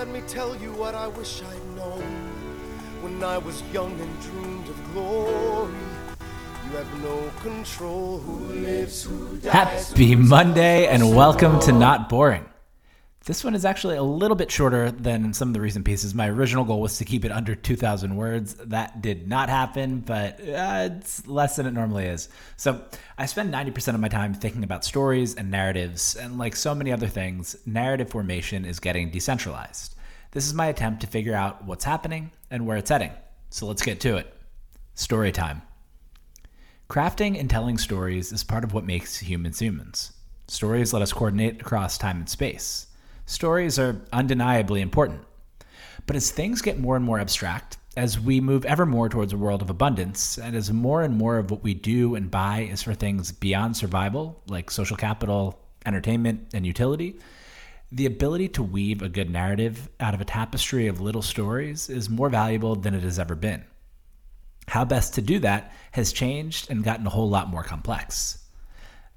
let me tell you what I wish I'd known when I was young and dreamed of glory. You have no control who lives, who dies. Happy Monday and welcome to Not Boring. This one is actually a little bit shorter than some of the recent pieces. My original goal was to keep it under 2,000 words. That did not happen, but uh, it's less than it normally is. So I spend 90% of my time thinking about stories and narratives, and like so many other things, narrative formation is getting decentralized. This is my attempt to figure out what's happening and where it's heading. So let's get to it. Story time. Crafting and telling stories is part of what makes humans humans. Stories let us coordinate across time and space. Stories are undeniably important. But as things get more and more abstract, as we move ever more towards a world of abundance, and as more and more of what we do and buy is for things beyond survival, like social capital, entertainment, and utility, the ability to weave a good narrative out of a tapestry of little stories is more valuable than it has ever been. How best to do that has changed and gotten a whole lot more complex.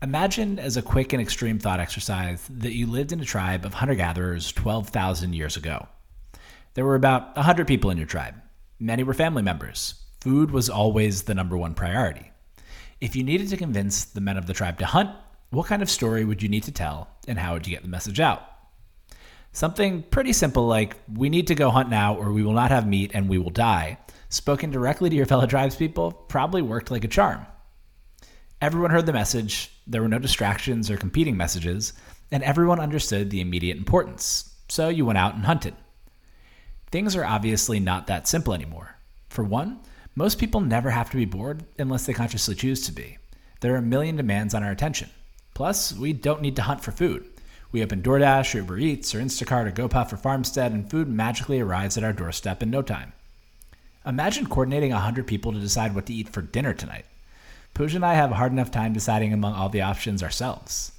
Imagine as a quick and extreme thought exercise that you lived in a tribe of hunter gatherers 12,000 years ago. There were about 100 people in your tribe. Many were family members. Food was always the number one priority. If you needed to convince the men of the tribe to hunt, what kind of story would you need to tell and how would you get the message out? Something pretty simple like, we need to go hunt now or we will not have meat and we will die, spoken directly to your fellow tribespeople, probably worked like a charm. Everyone heard the message, there were no distractions or competing messages, and everyone understood the immediate importance, so you went out and hunted. Things are obviously not that simple anymore. For one, most people never have to be bored unless they consciously choose to be. There are a million demands on our attention. Plus, we don't need to hunt for food. We open DoorDash or Uber Eats or Instacart or GoPuff or Farmstead, and food magically arrives at our doorstep in no time. Imagine coordinating 100 people to decide what to eat for dinner tonight. Pooja and I have a hard enough time deciding among all the options ourselves.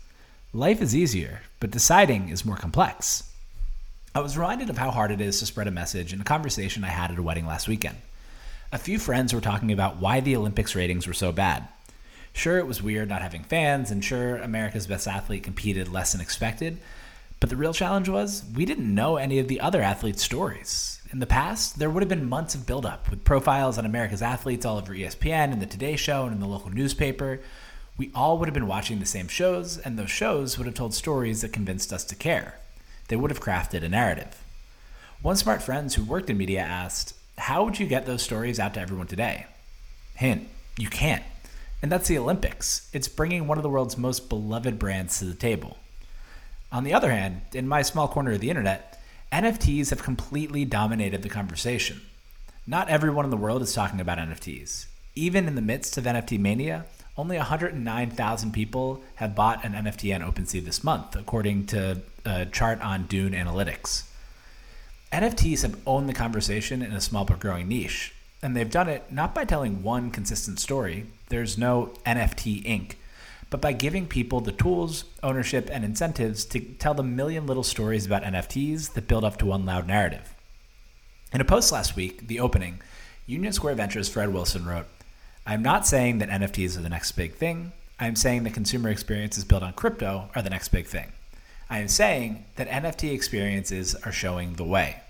Life is easier, but deciding is more complex. I was reminded of how hard it is to spread a message in a conversation I had at a wedding last weekend. A few friends were talking about why the Olympics ratings were so bad. Sure, it was weird not having fans, and sure, America's best athlete competed less than expected, but the real challenge was we didn't know any of the other athletes' stories. In the past, there would have been months of buildup with profiles on America's athletes all over ESPN and the Today Show and in the local newspaper. We all would have been watching the same shows, and those shows would have told stories that convinced us to care. They would have crafted a narrative. One smart friend who worked in media asked, How would you get those stories out to everyone today? Hint, you can't. And that's the Olympics. It's bringing one of the world's most beloved brands to the table. On the other hand, in my small corner of the internet, NFTs have completely dominated the conversation. Not everyone in the world is talking about NFTs. Even in the midst of NFT mania, only 109,000 people have bought an NFT on OpenSea this month, according to a chart on Dune Analytics. NFTs have owned the conversation in a small but growing niche, and they've done it not by telling one consistent story, there's no NFT Inc., but by giving people the tools, ownership, and incentives to tell the million little stories about NFTs that build up to one loud narrative. In a post last week, the opening, Union Square Ventures' Fred Wilson wrote, I'm not saying that NFTs are the next big thing. I am saying that consumer experiences built on crypto are the next big thing. I am saying that NFT experiences are showing the way.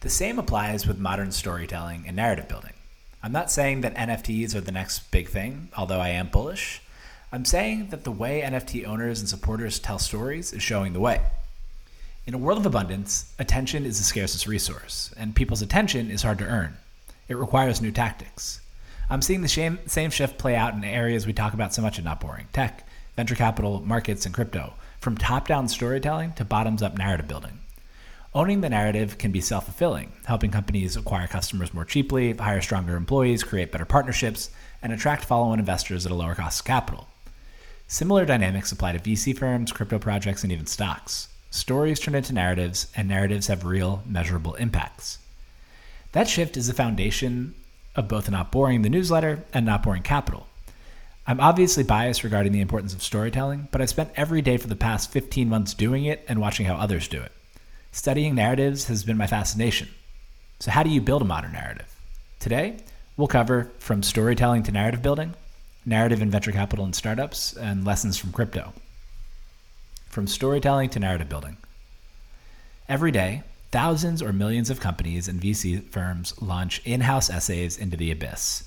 The same applies with modern storytelling and narrative building. I'm not saying that NFTs are the next big thing, although I am bullish. I'm saying that the way NFT owners and supporters tell stories is showing the way. In a world of abundance, attention is the scarcest resource, and people's attention is hard to earn. It requires new tactics. I'm seeing the same, same shift play out in areas we talk about so much in Not Boring tech, venture capital, markets, and crypto, from top down storytelling to bottoms up narrative building. Owning the narrative can be self fulfilling, helping companies acquire customers more cheaply, hire stronger employees, create better partnerships, and attract follow on investors at a lower cost of capital. Similar dynamics apply to VC firms, crypto projects, and even stocks. Stories turn into narratives, and narratives have real, measurable impacts. That shift is the foundation of both Not Boring, the newsletter, and Not Boring Capital. I'm obviously biased regarding the importance of storytelling, but I've spent every day for the past 15 months doing it and watching how others do it. Studying narratives has been my fascination. So, how do you build a modern narrative? Today, we'll cover from storytelling to narrative building, narrative in venture capital and startups, and lessons from crypto. From storytelling to narrative building. Every day, thousands or millions of companies and VC firms launch in house essays into the abyss.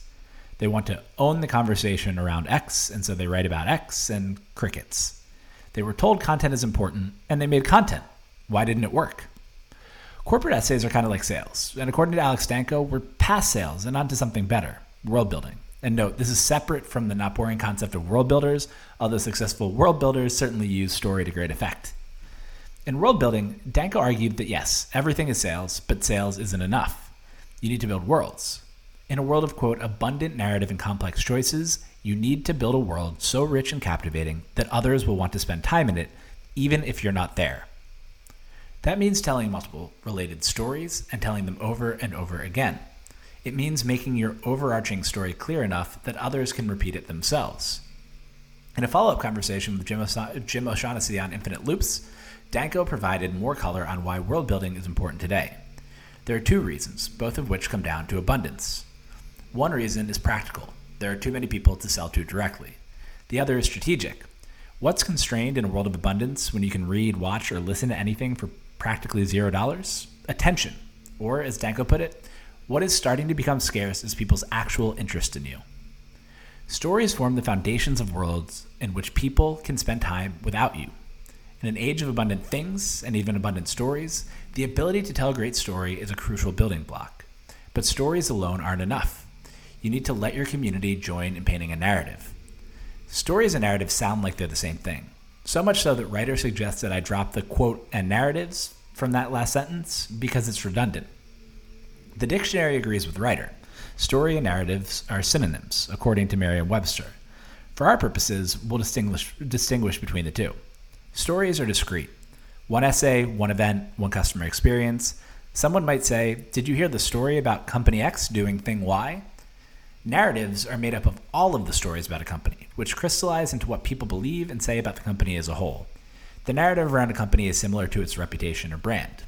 They want to own the conversation around X, and so they write about X and crickets. They were told content is important, and they made content. Why didn't it work? Corporate essays are kind of like sales, and according to Alex Danco, we're past sales and onto something better world building. And note, this is separate from the not boring concept of world builders, although successful world builders certainly use story to great effect. In world building, Danco argued that yes, everything is sales, but sales isn't enough. You need to build worlds. In a world of, quote, abundant narrative and complex choices, you need to build a world so rich and captivating that others will want to spend time in it, even if you're not there. That means telling multiple related stories and telling them over and over again. It means making your overarching story clear enough that others can repeat it themselves. In a follow up conversation with Jim, Jim O'Shaughnessy on Infinite Loops, Danco provided more color on why world building is important today. There are two reasons, both of which come down to abundance. One reason is practical there are too many people to sell to directly. The other is strategic. What's constrained in a world of abundance when you can read, watch, or listen to anything for practically zero dollars? Attention. Or, as Danco put it, what is starting to become scarce is people's actual interest in you. Stories form the foundations of worlds in which people can spend time without you. In an age of abundant things and even abundant stories, the ability to tell a great story is a crucial building block. But stories alone aren't enough. You need to let your community join in painting a narrative. Stories and narratives sound like they're the same thing. So much so that writers suggest that I drop the quote and narratives from that last sentence because it's redundant. The dictionary agrees with writer. Story and narratives are synonyms, according to Merriam Webster. For our purposes, we'll distinguish, distinguish between the two. Stories are discrete one essay, one event, one customer experience. Someone might say, Did you hear the story about Company X doing thing Y? Narratives are made up of all of the stories about a company, which crystallize into what people believe and say about the company as a whole. The narrative around a company is similar to its reputation or brand.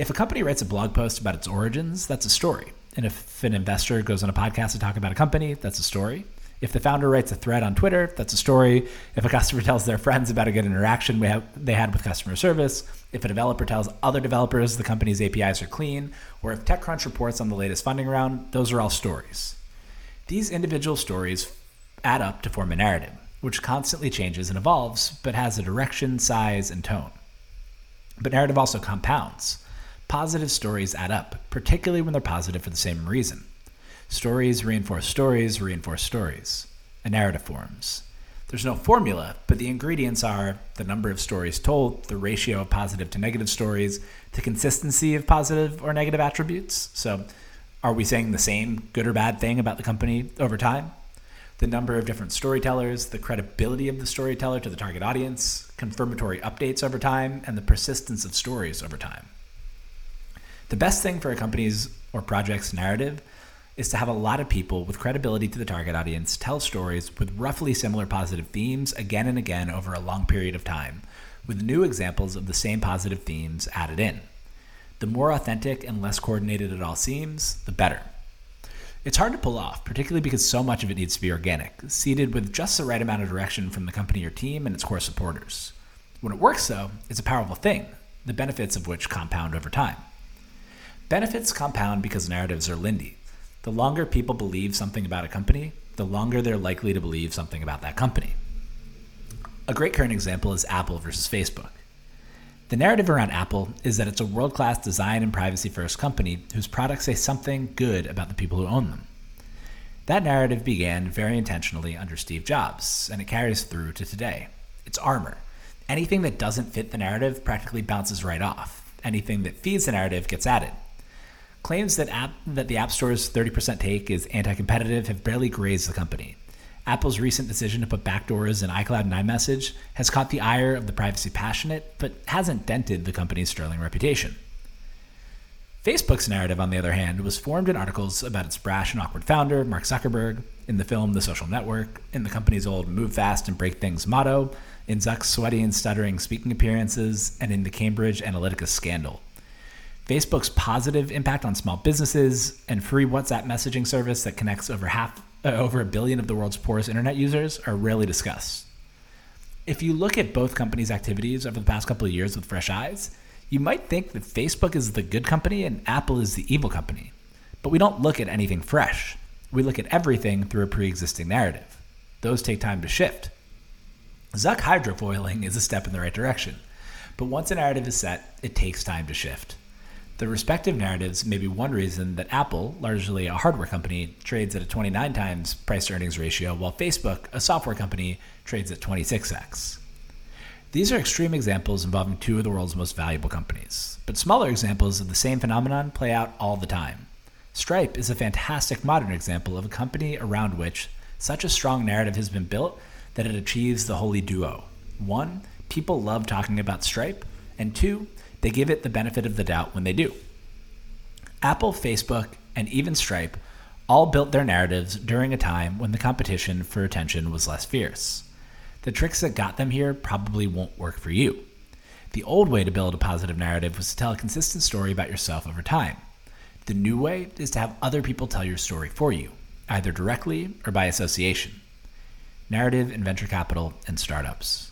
If a company writes a blog post about its origins, that's a story. And if an investor goes on a podcast to talk about a company, that's a story. If the founder writes a thread on Twitter, that's a story. If a customer tells their friends about a good interaction have, they had with customer service, if a developer tells other developers the company's APIs are clean, or if TechCrunch reports on the latest funding round, those are all stories. These individual stories add up to form a narrative, which constantly changes and evolves, but has a direction, size, and tone. But narrative also compounds. Positive stories add up, particularly when they're positive for the same reason. Stories reinforce stories, reinforce stories. A narrative forms. There's no formula, but the ingredients are the number of stories told, the ratio of positive to negative stories, the consistency of positive or negative attributes. So, are we saying the same good or bad thing about the company over time? The number of different storytellers, the credibility of the storyteller to the target audience, confirmatory updates over time, and the persistence of stories over time. The best thing for a company's or project's narrative is to have a lot of people with credibility to the target audience tell stories with roughly similar positive themes again and again over a long period of time, with new examples of the same positive themes added in. The more authentic and less coordinated it all seems, the better. It's hard to pull off, particularly because so much of it needs to be organic, seeded with just the right amount of direction from the company or team and its core supporters. When it works, though, it's a powerful thing, the benefits of which compound over time. Benefits compound because narratives are Lindy. The longer people believe something about a company, the longer they're likely to believe something about that company. A great current example is Apple versus Facebook. The narrative around Apple is that it's a world class design and privacy first company whose products say something good about the people who own them. That narrative began very intentionally under Steve Jobs, and it carries through to today. It's armor. Anything that doesn't fit the narrative practically bounces right off. Anything that feeds the narrative gets added. Claims that, app, that the App Store's 30% take is anti competitive have barely grazed the company. Apple's recent decision to put backdoors in iCloud and iMessage has caught the ire of the privacy passionate, but hasn't dented the company's sterling reputation. Facebook's narrative, on the other hand, was formed in articles about its brash and awkward founder, Mark Zuckerberg, in the film The Social Network, in the company's old move fast and break things motto, in Zuck's sweaty and stuttering speaking appearances, and in the Cambridge Analytica scandal. Facebook's positive impact on small businesses and free WhatsApp messaging service that connects over half uh, over a billion of the world's poorest internet users are rarely discussed. If you look at both companies' activities over the past couple of years with fresh eyes, You might think that Facebook is the good company and Apple is the evil company, but we don't look at anything fresh. We look at everything through a pre existing narrative. Those take time to shift. Zuck hydrofoiling is a step in the right direction, but once a narrative is set, it takes time to shift. The respective narratives may be one reason that Apple, largely a hardware company, trades at a 29 times price to earnings ratio, while Facebook, a software company, trades at 26x. These are extreme examples involving two of the world's most valuable companies, but smaller examples of the same phenomenon play out all the time. Stripe is a fantastic modern example of a company around which such a strong narrative has been built that it achieves the holy duo. One, people love talking about Stripe, and two, they give it the benefit of the doubt when they do. Apple, Facebook, and even Stripe all built their narratives during a time when the competition for attention was less fierce. The tricks that got them here probably won't work for you. The old way to build a positive narrative was to tell a consistent story about yourself over time. The new way is to have other people tell your story for you, either directly or by association. Narrative in venture capital and startups.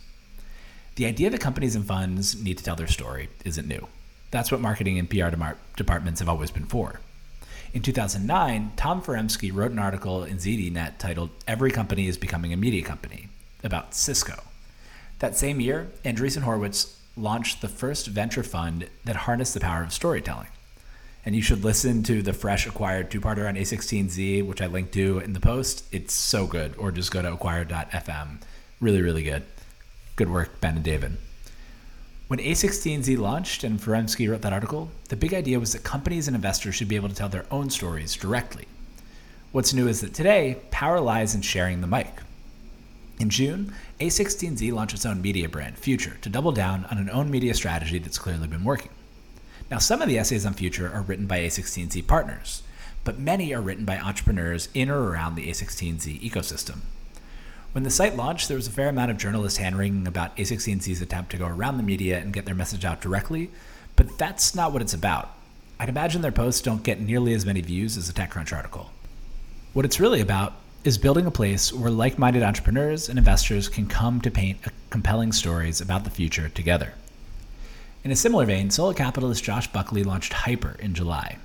The idea that companies and funds need to tell their story isn't new. That's what marketing and PR departments have always been for. In 2009, Tom Foremski wrote an article in ZDNet titled Every Company is Becoming a Media Company about Cisco. That same year, Andreessen Horowitz launched the first venture fund that harnessed the power of storytelling. And you should listen to the fresh acquired two parter on A16Z, which I linked to in the post. It's so good. Or just go to acquired.fm. Really, really good. Good work, Ben and David. When A16Z launched and Foremski wrote that article, the big idea was that companies and investors should be able to tell their own stories directly. What's new is that today, power lies in sharing the mic. In June, A16Z launched its own media brand, Future, to double down on an own media strategy that's clearly been working. Now, some of the essays on Future are written by A16Z partners, but many are written by entrepreneurs in or around the A16Z ecosystem. When the site launched, there was a fair amount of journalist hand wringing about A16Z's attempt to go around the media and get their message out directly, but that's not what it's about. I'd imagine their posts don't get nearly as many views as a TechCrunch article. What it's really about is building a place where like minded entrepreneurs and investors can come to paint compelling stories about the future together. In a similar vein, solo capitalist Josh Buckley launched Hyper in July.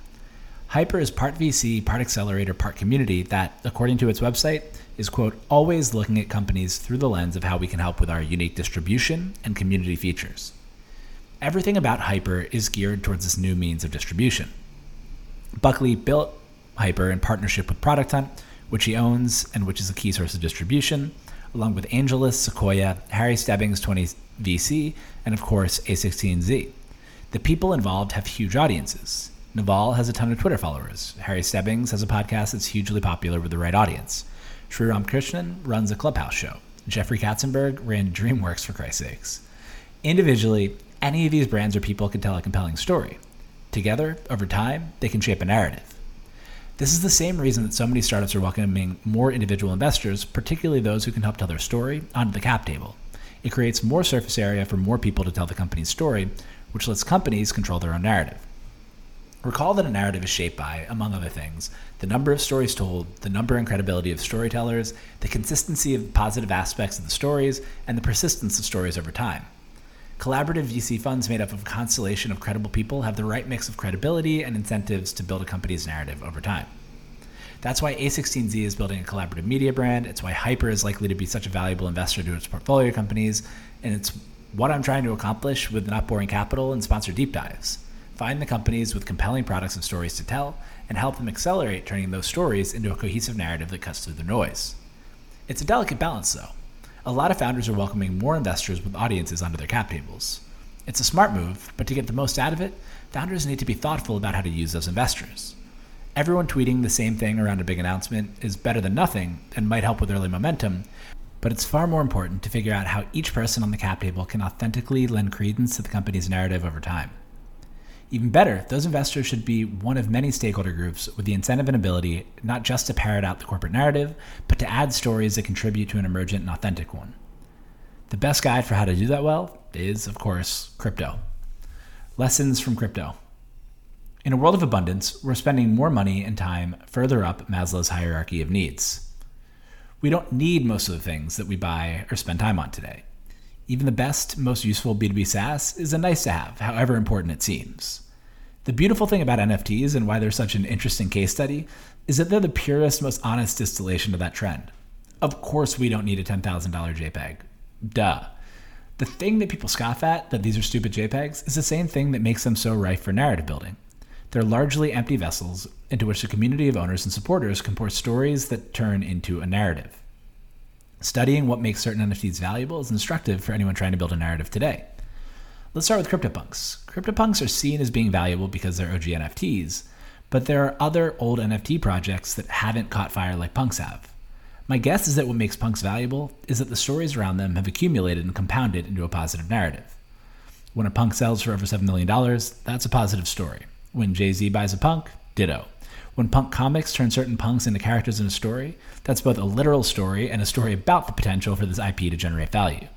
Hyper is part VC, part accelerator, part community that, according to its website, is, quote, always looking at companies through the lens of how we can help with our unique distribution and community features. Everything about Hyper is geared towards this new means of distribution. Buckley built Hyper in partnership with Product Hunt, which he owns and which is a key source of distribution, along with AngelList, Sequoia, Harry Stebbings 20 VC, and of course A16Z. The people involved have huge audiences. Naval has a ton of Twitter followers. Harry Stebbings has a podcast that's hugely popular with the right audience. Sriram Krishnan runs a clubhouse show. Jeffrey Katzenberg ran DreamWorks, for Christ's sakes. Individually, any of these brands or people can tell a compelling story. Together, over time, they can shape a narrative. This is the same reason that so many startups are welcoming more individual investors, particularly those who can help tell their story, onto the cap table. It creates more surface area for more people to tell the company's story, which lets companies control their own narrative. Recall that a narrative is shaped by, among other things, the number of stories told, the number and credibility of storytellers, the consistency of positive aspects of the stories, and the persistence of stories over time. Collaborative VC funds made up of a constellation of credible people have the right mix of credibility and incentives to build a company's narrative over time. That's why A16Z is building a collaborative media brand. It's why Hyper is likely to be such a valuable investor to its portfolio companies. And it's what I'm trying to accomplish with Not Boring Capital and sponsor deep dives. Find the companies with compelling products and stories to tell, and help them accelerate turning those stories into a cohesive narrative that cuts through the noise. It's a delicate balance, though. A lot of founders are welcoming more investors with audiences onto their cap tables. It's a smart move, but to get the most out of it, founders need to be thoughtful about how to use those investors. Everyone tweeting the same thing around a big announcement is better than nothing and might help with early momentum, but it's far more important to figure out how each person on the cap table can authentically lend credence to the company's narrative over time. Even better, those investors should be one of many stakeholder groups with the incentive and ability not just to parrot out the corporate narrative, but to add stories that contribute to an emergent and authentic one. The best guide for how to do that well is, of course, crypto. Lessons from crypto. In a world of abundance, we're spending more money and time further up Maslow's hierarchy of needs. We don't need most of the things that we buy or spend time on today. Even the best, most useful B2B SaaS is a nice to have, however important it seems. The beautiful thing about NFTs and why they're such an interesting case study is that they're the purest, most honest distillation of that trend. Of course, we don't need a $10,000 JPEG. Duh. The thing that people scoff at, that these are stupid JPEGs, is the same thing that makes them so rife for narrative building. They're largely empty vessels into which a community of owners and supporters can pour stories that turn into a narrative. Studying what makes certain NFTs valuable is instructive for anyone trying to build a narrative today. Let's start with CryptoPunks. CryptoPunks are seen as being valuable because they're OG NFTs, but there are other old NFT projects that haven't caught fire like Punks have. My guess is that what makes Punks valuable is that the stories around them have accumulated and compounded into a positive narrative. When a punk sells for over $7 million, that's a positive story. When Jay Z buys a punk, ditto. When punk comics turn certain punks into characters in a story, that's both a literal story and a story about the potential for this IP to generate value.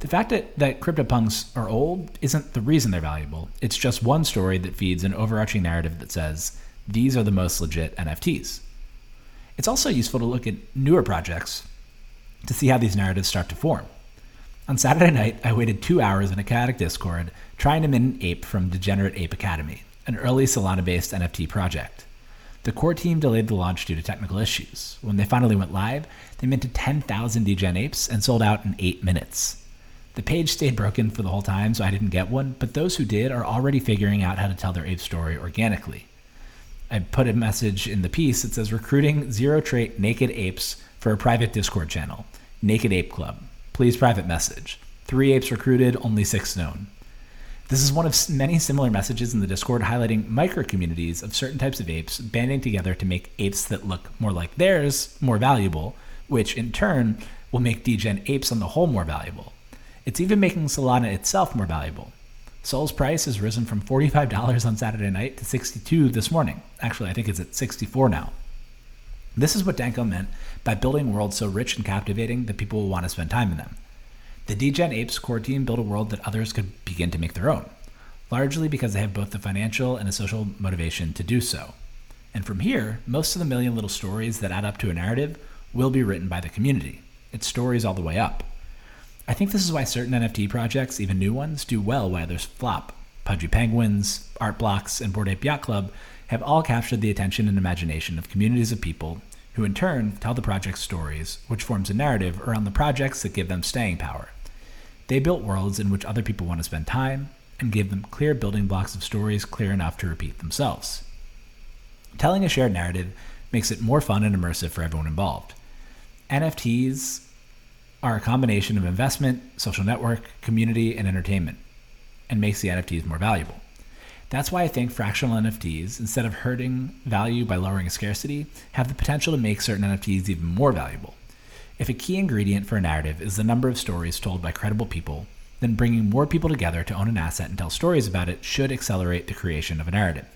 The fact that, that CryptoPunks are old isn't the reason they're valuable. It's just one story that feeds an overarching narrative that says, these are the most legit NFTs. It's also useful to look at newer projects to see how these narratives start to form. On Saturday night, I waited two hours in a chaotic Discord trying to mint an ape from Degenerate Ape Academy, an early Solana based NFT project. The core team delayed the launch due to technical issues. When they finally went live, they minted 10,000 Degen apes and sold out in eight minutes. The page stayed broken for the whole time, so I didn't get one, but those who did are already figuring out how to tell their ape story organically. I put a message in the piece that says recruiting zero trait naked apes for a private Discord channel, Naked Ape Club. Please private message. Three apes recruited, only six known. This is one of many similar messages in the Discord highlighting micro communities of certain types of apes banding together to make apes that look more like theirs more valuable, which in turn will make degen apes on the whole more valuable. It's even making Solana itself more valuable. Sol's price has risen from $45 on Saturday night to 62 this morning. Actually, I think it's at 64 now. This is what Danco meant by building worlds so rich and captivating that people will want to spend time in them. The Degen Apes core team built a world that others could begin to make their own, largely because they have both the financial and a social motivation to do so. And from here, most of the million little stories that add up to a narrative will be written by the community. It's stories all the way up. I think this is why certain NFT projects, even new ones, do well while others flop. Pudgy Penguins, Art Blocks, and Bored Ape Yacht Club have all captured the attention and imagination of communities of people who in turn tell the project's stories, which forms a narrative around the projects that give them staying power. They built worlds in which other people want to spend time and give them clear building blocks of stories clear enough to repeat themselves. Telling a shared narrative makes it more fun and immersive for everyone involved. NFTs are a combination of investment, social network, community, and entertainment, and makes the NFTs more valuable. That's why I think fractional NFTs, instead of hurting value by lowering scarcity, have the potential to make certain NFTs even more valuable. If a key ingredient for a narrative is the number of stories told by credible people, then bringing more people together to own an asset and tell stories about it should accelerate the creation of a narrative.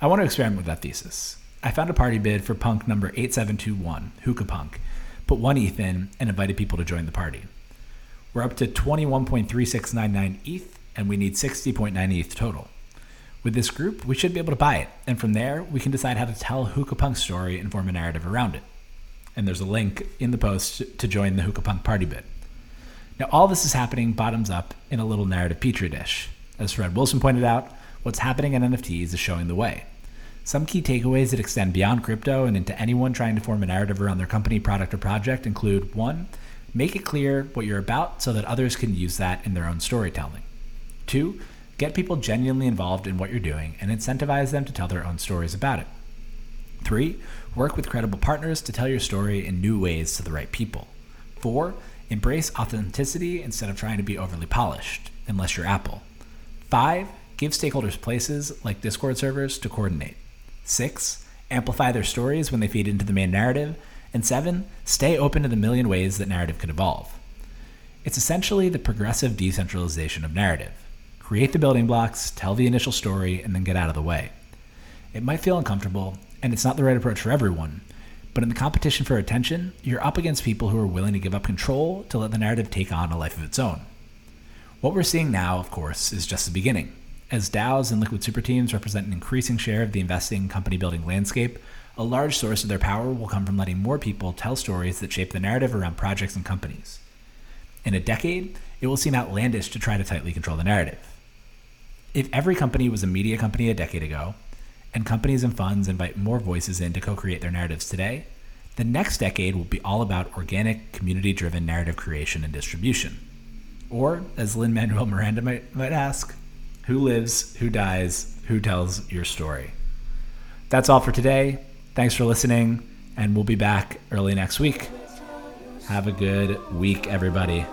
I want to experiment with that thesis. I found a party bid for punk number 8721, Hookah Punk, put one ETH in, and invited people to join the party. We're up to 21.3699 ETH, and we need 60.9 ETH total. With this group, we should be able to buy it, and from there, we can decide how to tell Hookah Punk's story and form a narrative around it. And there's a link in the post to join the Hookah Punk party bid. Now, all this is happening bottoms up in a little narrative petri dish. As Fred Wilson pointed out, what's happening in NFTs is showing the way. Some key takeaways that extend beyond crypto and into anyone trying to form a narrative around their company, product, or project include one, make it clear what you're about so that others can use that in their own storytelling. Two, get people genuinely involved in what you're doing and incentivize them to tell their own stories about it. Three, work with credible partners to tell your story in new ways to the right people. Four, embrace authenticity instead of trying to be overly polished, unless you're Apple. Five, give stakeholders places like Discord servers to coordinate. Six, amplify their stories when they feed into the main narrative. And seven, stay open to the million ways that narrative could evolve. It's essentially the progressive decentralization of narrative. Create the building blocks, tell the initial story, and then get out of the way. It might feel uncomfortable, and it's not the right approach for everyone, but in the competition for attention, you're up against people who are willing to give up control to let the narrative take on a life of its own. What we're seeing now, of course, is just the beginning. As DAOs and liquid super teams represent an increasing share of the investing company building landscape, a large source of their power will come from letting more people tell stories that shape the narrative around projects and companies. In a decade, it will seem outlandish to try to tightly control the narrative. If every company was a media company a decade ago, and companies and funds invite more voices in to co create their narratives today, the next decade will be all about organic, community driven narrative creation and distribution. Or, as Lin Manuel Miranda might, might ask, who lives, who dies, who tells your story? That's all for today. Thanks for listening, and we'll be back early next week. Have a good week, everybody.